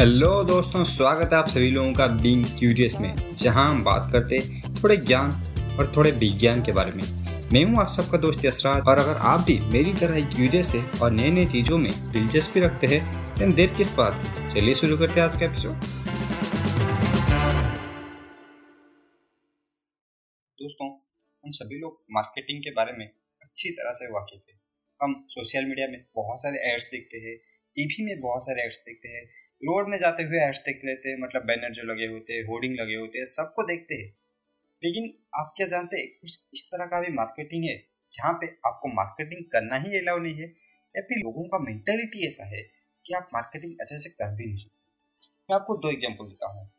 Hello दोस्तों, स्वागत है आप सभी लोगों का बीइंग क्यूरियस में, जहाँ हम बात करते थोड़े ज्ञान और थोड़े विज्ञान के बारे में। मैं हूँ आप सबका दोस्त यसराज और अगर आप भी मेरी तरह ही क्यूरियस है और नई नई चीज़ों में दिलचस्पी रखते हैं देर किस बात की? चलिए शुरू करते हैं आज का एपिसोड दोस्तों, हम सभी लोग मार्केटिंग के बारे में अच्छी तरह से वाकिफ है। हम सोशल मीडिया में बहुत सारे एड्स देखते हैं टीवी में बहुत सारे एड्स देखते हैं रोड में जाते हुए एड्स देख लेते हैं मतलब बैनर जो लगे होते हैं, होर्डिंग लगे होते हैं, सबको देखते हैं। लेकिन आप क्या जानते हैं, कुछ इस तरह का भी मार्केटिंग है, जहाँ पे आपको मार्केटिंग करना ही अलाउ नहीं है, या फिर लोगों का मेंटेलिटी ऐसा है कि आप मार्केटिंग अच्छे से कर भी नहीं सकते। मैं आपको दो एग्ज़ाम्पल देता हूँ।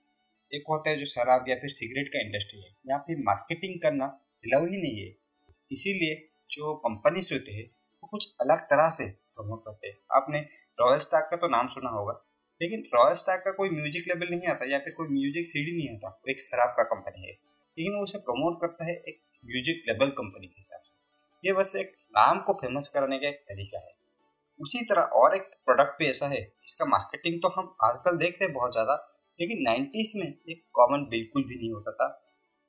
एक होता है जो शराब या फिर सिगरेट का इंडस्ट्री है। यहाँ पे मार्केटिंग करना अलाउ ही नहीं है। इसीलिए जो कंपनीज़ होते हैं, वो कुछ अलग तरह से प्रमोट करते हैं। आपने रॉयल स्टाक का तो नाम सुना होगा। लेकिन रॉयल स्टाक का कोई म्यूज़िक लेवल नहीं आता या फिर कोई म्यूज़िक सीडी नहीं आता एक शराब का कंपनी है। लेकिन वो उसे प्रमोट करता है एक म्यूज़िक लेवल कंपनी के हिसाब से। ये बस एक नाम को फ़ेमस करने का एक तरीका है। उसी तरह और एक प्रोडक्ट भी ऐसा है, जिसका मार्केटिंग तो हम आजकल देख रहे हैं बहुत ज़्यादा, लेकिन नाइन्टीज में एक कॉमन बिल्कुल भी नहीं होता था।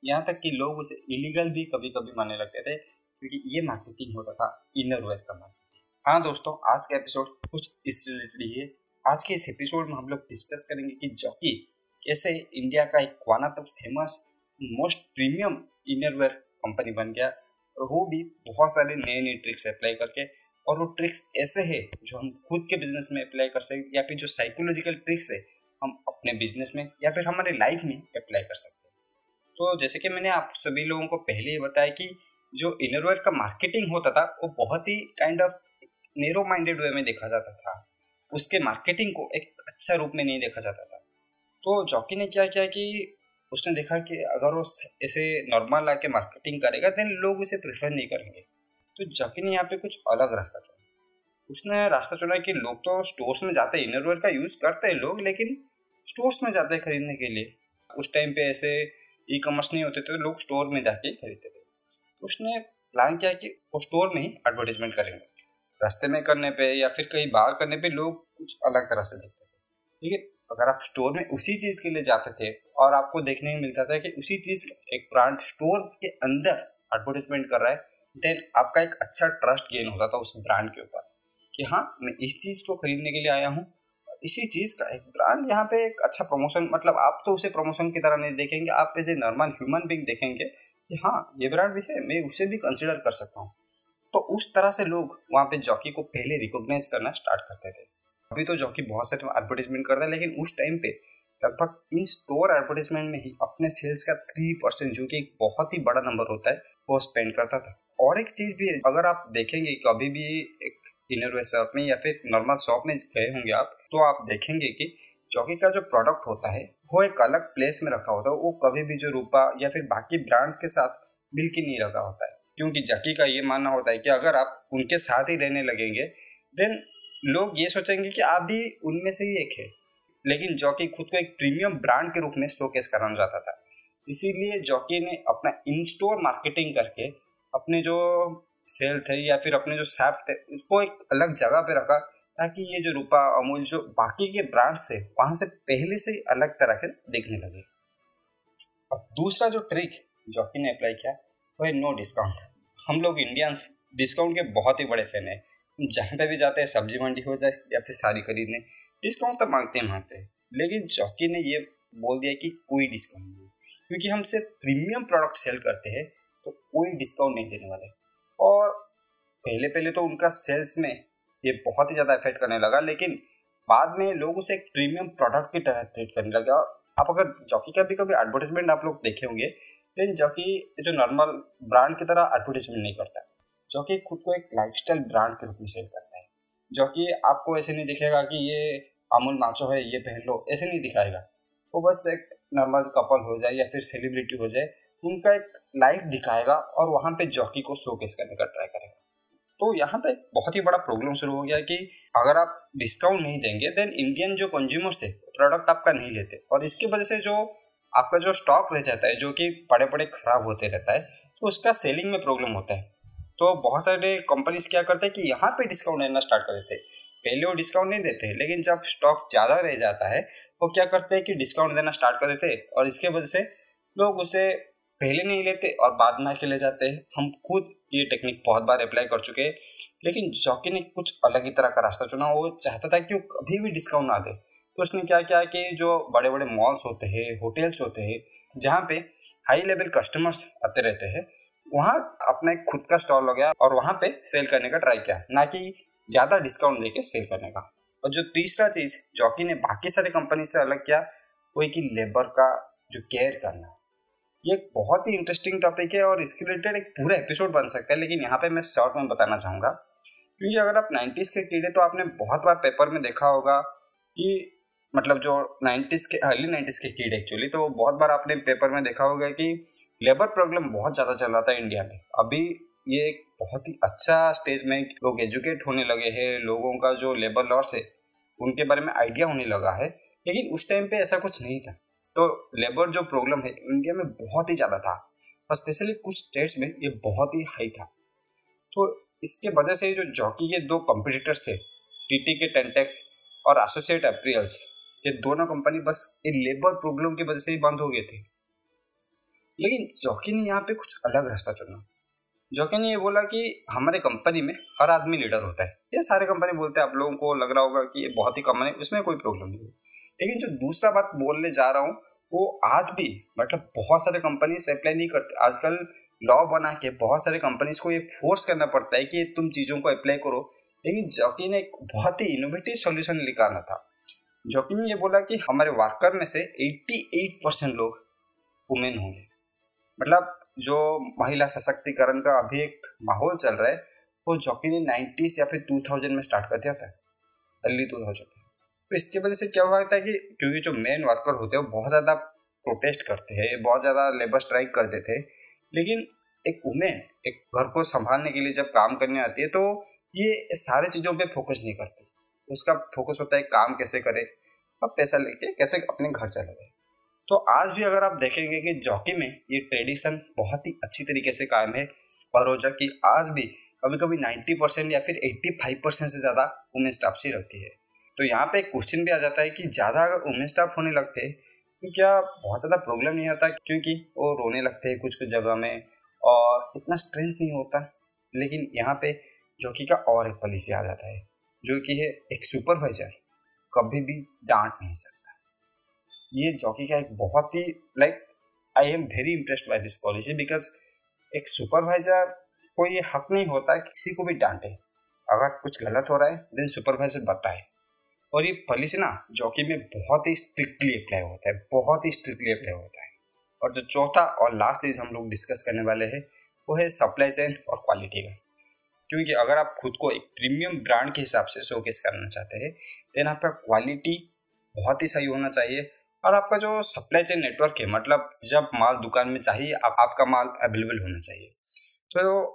यहाँ तक कि लोग उसे इलीगल भी कभी कभी मानने लगते थे, क्योंकि ये मार्केटिंग होता था इनर वेयर का मार्केटिंग हाँ दोस्तों, आज का एपिसोड कुछ इस रिलेटेड ही है। आज के इस एपिसोड में हम लोग डिस्कस करेंगे कि जॉकी कैसे इंडिया का एक one of the famous most premium innerwear company बन गया और वो भी बहुत सारे नए नए ट्रिक्स अप्लाई करके और वो ट्रिक्स ऐसे है जो हम खुद के बिज़नेस में अप्लाई कर सकते या फिर जो साइकोलॉजिकल ट्रिक्स है हम अपने बिज़नेस में या फिर हमारे लाइफ में अप्लाई कर सकते हैं। तो जैसे कि मैंने आप सभी लोगों को पहले ही बताया कि जो इनरवेयर का मार्केटिंग होता था, वो बहुत ही kind of narrow minded way में देखा जाता था। उसके मार्केटिंग को एक अच्छा रूप में नहीं देखा जाता था। तो जॉकी ने क्या किया कि उसने देखा कि अगर वो ऐसे नॉर्मल आके मार्केटिंग करेगा देन लोग उसे प्रेफर नहीं करेंगे। तो जॉकी ने यहाँ पे कुछ अलग रास्ता चुना। उसने रास्ता चुना कि लोग तो स्टोर्स में जाते हैं इनरवेयर का यूज़ करते हैं लोग, लेकिन स्टोर्स में जाते हैं खरीदने के लिए। उस टाइम पे ऐसे ई कॉमर्स नहीं होते थे, लोग स्टोर में जाके खरीदते थे। उसने प्लान किया कि वो स्टोर में ही एडवर्टीजमेंट करेंगे। रास्ते में करने पे या फिर कहीं बाहर करने पे लोग कुछ अलग तरह से देखते थे। ठीक है? अगर आप स्टोर में उसी चीज़ के लिए जाते थे और आपको देखने में मिलता था कि उसी चीज़ एक ब्रांड स्टोर के अंदर एडवर्टीजमेंट कर रहा है देन आपका एक अच्छा ट्रस्ट गेन होता था उस ब्रांड के ऊपर कि हाँ मैं इस चीज़ को खरीदने के लिए आया हूँ इसी चीज़ का एक ब्रांड यहाँ पे एक अच्छा प्रमोशन मतलब आप तो उसे प्रमोशन की तरह नहीं देखेंगे, आप as a normal human being देखेंगे कि हाँ ये ब्रांड भी है, मैं उसे भी कंसिडर कर सकता हूँ। उस तरह से लोग वहाँ पे जॉकी को पहले रिकॉग्नाइज करना स्टार्ट करते थे। अभी तो जॉकी बहुत सारे एडवर्टीजमेंट करता है, लेकिन उस टाइम पे लगभग इन स्टोर एडवर्टीजमेंट में ही अपने सेल्स का थ्री परसेंट जो कि एक बहुत ही बड़ा नंबर होता है, वो स्पेंड करता था। और एक चीज़ भी अगर आप देखेंगे कभी भी एक इनरवेयर शॉप में या फिर नॉर्मल शॉप में गए होंगे आप तो आप देखेंगे कि जॉकी का जो प्रोडक्ट होता है, वो एक अलग प्लेस में रखा होता है। वो कभी भी जो रूपा या फिर बाकी ब्रांड्स के साथ मिलकर नहीं रखा होता है। क्योंकि जकी का ये मानना होता है कि अगर आप उनके साथ ही रहने लगेंगे देन लोग ये सोचेंगे कि आप भी उनमें से ही एक है। लेकिन जॉकी खुद को एक प्रीमियम ब्रांड के रूप में शोकेस कराना चाहता था। इसीलिए जॉकी ने अपना इन स्टोर मार्केटिंग करके अपने जो सेल थे या फिर अपने जो सैप थे, उसको एक अलग जगह पे रखा ताकि ये जो रूपा, अमूल, जो बाकी के ब्रांड्स थे, वहाँ से पहले से ही अलग तरह के देखने लगे। अब दूसरा जो ट्रिक जॉकी ने अप्लाई किया वो है नो डिस्काउंट हम लोग इंडियंस डिस्काउंट के बहुत ही बड़े फ़ैन हैं। जहाँ पे भी जाते हैं, सब्ज़ी मंडी हो जाए या फिर साड़ी खरीदने डिस्काउंट तो मांगते हैं मांगते हैं। लेकिन चौकी ने ये बोल दिया कि कोई डिस्काउंट नहीं। क्योंकि हम सिर्फ़ प्रीमियम प्रोडक्ट सेल करते हैं तो कोई डिस्काउंट नहीं देने वाले। और पहले पहले तो उनका सेल्स में ये बहुत ही ज़्यादा इफ़ेक्ट करने लगा, लेकिन बाद में लोग उसे एक प्रीमियम प्रोडक्ट की तरह ट्रीट करने लगे। और आप अगर जॉकी का भी कभी एडवर्टाइजमेंट आप लोग देखे होंगे देन जॉकी जो नॉर्मल ब्रांड की तरह एडवर्टीजमेंट नहीं करता जॉकी खुद को एक लाइफस्टाइल ब्रांड के रूप में सेल करता है। जॉकी आपको ऐसे नहीं दिखेगा कि ये अमूल माचो है, ये पहन लो, ऐसे नहीं दिखाएगा। वो बस एक नॉर्मल कपल हो जाए या फिर सेलिब्रिटी हो जाए, उनका एक लाइफ दिखाएगा और वहाँ पे जॉकी को शोकेस करने का ट्राई करेगा। तो यहाँ पे बहुत ही बड़ा प्रॉब्लम शुरू हो गया कि अगर आप डिस्काउंट नहीं देंगे देन इंडियन जो कंज्यूमर्स है प्रोडक्ट आपका नहीं लेते। और इसकी वजह से जो आपका जो स्टॉक रह जाता है, जो कि पड़े पड़े खराब होते रहता है तो उसका सेलिंग में प्रॉब्लम होता है। तो बहुत सारे कंपनीज़ क्या करते हैं कि यहाँ पे डिस्काउंट देना स्टार्ट कर देते पहले वो डिस्काउंट नहीं देते, लेकिन जब स्टॉक ज़्यादा रह जाता है, वो क्या करते हैं कि डिस्काउंट देना स्टार्ट कर देते और इसके वजह से लोग उसे पहले नहीं लेते और बाद में आके ले जाते हैं। हम खुद ये टेक्निक बहुत बार अप्लाई कर चुके हैं, लेकिन जॉकी ने कुछ अलग ही तरह का रास्ता चुना वो चाहता था कि वो कभी भी डिस्काउंट ना दे। तो उसने क्या, किया कि जो बड़े बड़े मॉल्स होते हैं होटल्स होते हैं, जहाँ पे हाई लेवल कस्टमर्स आते रहते हैं, वहाँ अपना एक खुद का स्टॉल हो गया और वहाँ पे सेल करने का ट्राई किया, ना कि ज़्यादा डिस्काउंट देके सेल करने का। और जो तीसरा चीज़ जॉकी ने बाकी सारे कंपनी से अलग किया, वो कि लेबर का जो केयर करना। ये एक बहुत ही इंटरेस्टिंग टॉपिक है और इसके रिलेटेड एक पूरा एपिसोड बन सकता है, लेकिन यहाँ पे मैं शॉर्ट में बताना चाहूँगा। क्योंकि अगर आप नाइन्टीज़ के कीड़े तो आपने बहुत बार पेपर में देखा होगा कि मतलब जो नाइन्टीज़ के अर्ली नाइन्टीज़ के कीड़े एक्चुअली तो बहुत बार आपने पेपर में देखा होगा कि लेबर प्रॉब्लम बहुत ज़्यादा चल रहा था इंडिया में। अभी ये एक बहुत ही अच्छा स्टेज में लोग एजुकेट होने लगे हैं, लोगों का जो लेबर लॉस है, उनके बारे में आइडिया होने लगा है, लेकिन उस टाइम पे ऐसा कुछ नहीं था। तो लेबर जो प्रॉब्लम है इंडिया में बहुत ही ज़्यादा था, और स्पेशली कुछ स्टेट्स में ये बहुत ही हाई था। तो इसके वजह से जो जॉकी के दो कॉम्पिटिटर्स थे टीटी के टेंटेक्स और एसोसिएट अप्रियल्स ये दोनों कंपनी बस इन लेबर प्रॉब्लम की वजह से ही बंद हो गए थे। लेकिन जॉकी ने यहाँ पे कुछ अलग रास्ता चुना। जॉकी ने ये बोला कि हमारे कंपनी में हर आदमी लीडर होता है। ये सारे कंपनी बोलते हैं, आप लोगों को लग रहा होगा कि ये बहुत ही कॉमन है उसमें कोई प्रॉब्लम नहीं है। लेकिन जो दूसरा बात बोलने जा रहा हूँ, वो आज भी मतलब बहुत सारे कंपनी अप्लाई नहीं करते। आजकल लॉ बना के बहुत सारे कंपनीज़ को ये फोर्स करना पड़ता है कि तुम चीज़ों को अप्लाई करो। लेकिन जॉकी ने एक बहुत ही इनोवेटिव सोल्यूशन निकाला था। जॉकी ने ये बोला कि हमारे वर्कर में से 88 परसेंट लोग वुमेन होंगे। मतलब जो महिला सशक्तिकरण का अभी एक माहौल चल रहा है, वो जॉकी ने नाइन्टीज या फिर टू थाउज़ेंड में स्टार्ट कर दिया था अर्ली टू थाउज़ेंड में। तो इसकी वजह से क्या हुआ था कि क्योंकि जो मेन वर्कर होते हैं, वो बहुत ज़्यादा प्रोटेस्ट करते हैं, बहुत ज़्यादा लेबर स्ट्राइक करते थे लेकिन एक वुमेन एक घर को संभालने के लिए जब काम करने आती है तो ये सारे चीज़ों पर फोकस नहीं करती। उसका फोकस होता है काम कैसे करे और पैसा लेके कैसे अपने घर चले गए। तो आज भी अगर आप देखेंगे कि जॉकी में ये ट्रेडिशन बहुत ही अच्छी तरीके से कायम है, और हो कि आज भी कभी कभी नाइन्टी परसेंट या फिर एट्टी फाइव परसेंट से ज़्यादा वुमेन स्टाफ से रखती है। तो यहाँ पे एक क्वेश्चन भी आ जाता है कि ज़्यादा अगर वुमेन स्टाफ होने लगते तो क्या बहुत ज़्यादा प्रॉब्लम नहीं होता? क्योंकि वो रोने लगते हैं कुछ कुछ जगह में, और इतना स्ट्रेंथ नहीं होता। लेकिन यहाँ पे जॉकी का और एक पॉलिसी आ जाता है। जो कि है एक सुपरवाइजर कभी भी डांट नहीं सकता। ये जॉकी का एक बहुत ही like I am very impressed by this policy because एक सुपरवाइजर को ये हक नहीं होता है किसी को भी डांटे। अगर कुछ गलत हो रहा है देन सुपरवाइजर बताए। और ये पॉलिसी ना जॉकी में बहुत ही स्ट्रिक्टली अप्लाई होता है, बहुत ही स्ट्रिक्टली अप्लाई होता है। और जो चौथा और लास्ट चीज़ हम लोग डिस्कस करने वाले हैं, वो है सप्लाई चेन और क्वालिटी का। क्योंकि अगर आप खुद को एक प्रीमियम ब्रांड के हिसाब से शोकेस करना चाहते हैं देन आपका क्वालिटी बहुत ही सही होना चाहिए। और आपका जो सप्लाई चेन नेटवर्क है मतलब जब माल दुकान में चाहिए आप, आपका माल अवेलेबल होना चाहिए। तो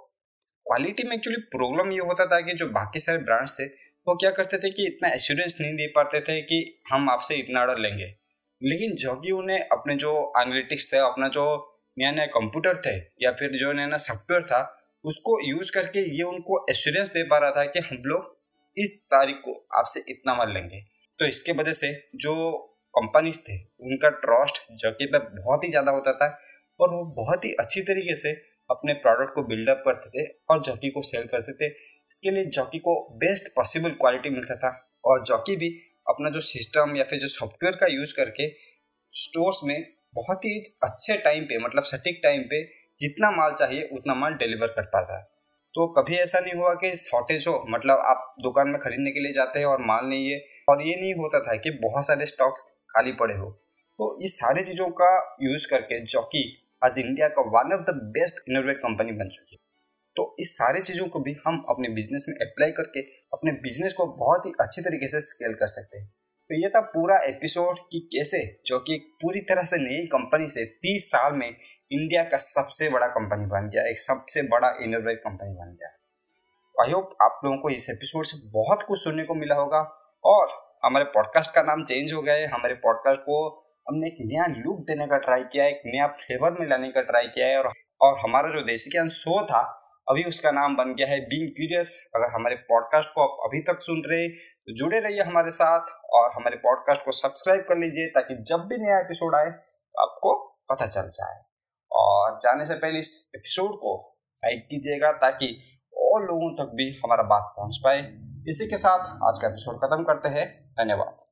क्वालिटी में एक्चुअली प्रॉब्लम ये होता था कि जो बाकी सारे ब्रांड्स थे वो क्या करते थे कि इतना एश्योरेंस नहीं दे पाते थे कि हम आपसे इतना ऑर्डर लेंगे। लेकिन जो कि उन्हें अपने जो एनालिटिक्स थे अपना जो नया नया कंप्यूटर थे या फिर जो नया नया सॉफ्टवेयर था उसको यूज़ करके ये उनको एश्योरेंस दे पा रहा था कि हम लोग इस तारीख को आपसे इतना माल लेंगे। तो इसके वजह से जो कंपनीज़ थे, उनका ट्रस्ट जॉकी पे बहुत ही ज़्यादा होता था और वो बहुत ही अच्छी तरीके से अपने प्रोडक्ट को बिल्डअप करते थे और जॉकी को सेल करते थे। इसके लिए जॉकी को बेस्ट पॉसिबल क्वालिटी मिलता था और जॉकी भी अपना जो सिस्टम या फिर जो सॉफ्टवेयर का यूज़ करके स्टोर्स में बहुत ही अच्छे टाइम पे मतलब सटीक टाइम पे जितना माल चाहिए, उतना माल डिलीवर कर पाता है। तो कभी ऐसा नहीं हुआ कि शॉर्टेज हो मतलब आप दुकान में खरीदने के लिए जाते हैं और माल नहीं है। और ये नहीं होता था कि बहुत सारे स्टॉक्स खाली पड़े हो। तो इस सारी चीज़ों का यूज़ करके जॉकी आज इंडिया का one of the best innovate company बन चुकी है। तो इस सारी चीज़ों को भी हम अपने बिज़नेस में अप्लाई करके अपने बिज़नेस को बहुत ही अच्छी तरीके से स्केल कर सकते हैं। तो ये था पूरा एपिसोड कि कैसे जो कि पूरी तरह से नई कंपनी से तीस साल में इंडिया का सबसे बड़ा कंपनी बन गया, एक सबसे बड़ा इनोवेट कंपनी बन गया। आई होप आप लोगों को इस एपिसोड से बहुत कुछ सुनने को मिला होगा। और हमारे पॉडकास्ट का नाम चेंज हो गया है। हमारे पॉडकास्ट को हमने एक नया लुक देने का ट्राई किया है, एक नया फ्लेवर में लाने का ट्राई किया है। और और हमारा जो देसी ज्ञान शो था, अभी उसका नाम बन गया है बीइंग क्यूरियस अगर हमारे पॉडकास्ट को आप अभी तक सुन रहे तो जुड़े रहिए हमारे साथ। और हमारे पॉडकास्ट को सब्सक्राइब कर लीजिए, ताकि जब भी नया एपिसोड आए तो आपको पता चल जाए। और जाने से पहले इस एपिसोड को लाइक कीजिएगा ताकि और लोगों तक भी हमारा बात पहुँच पाए। इसी के साथ आज का एपिसोड खत्म करते हैं। धन्यवाद।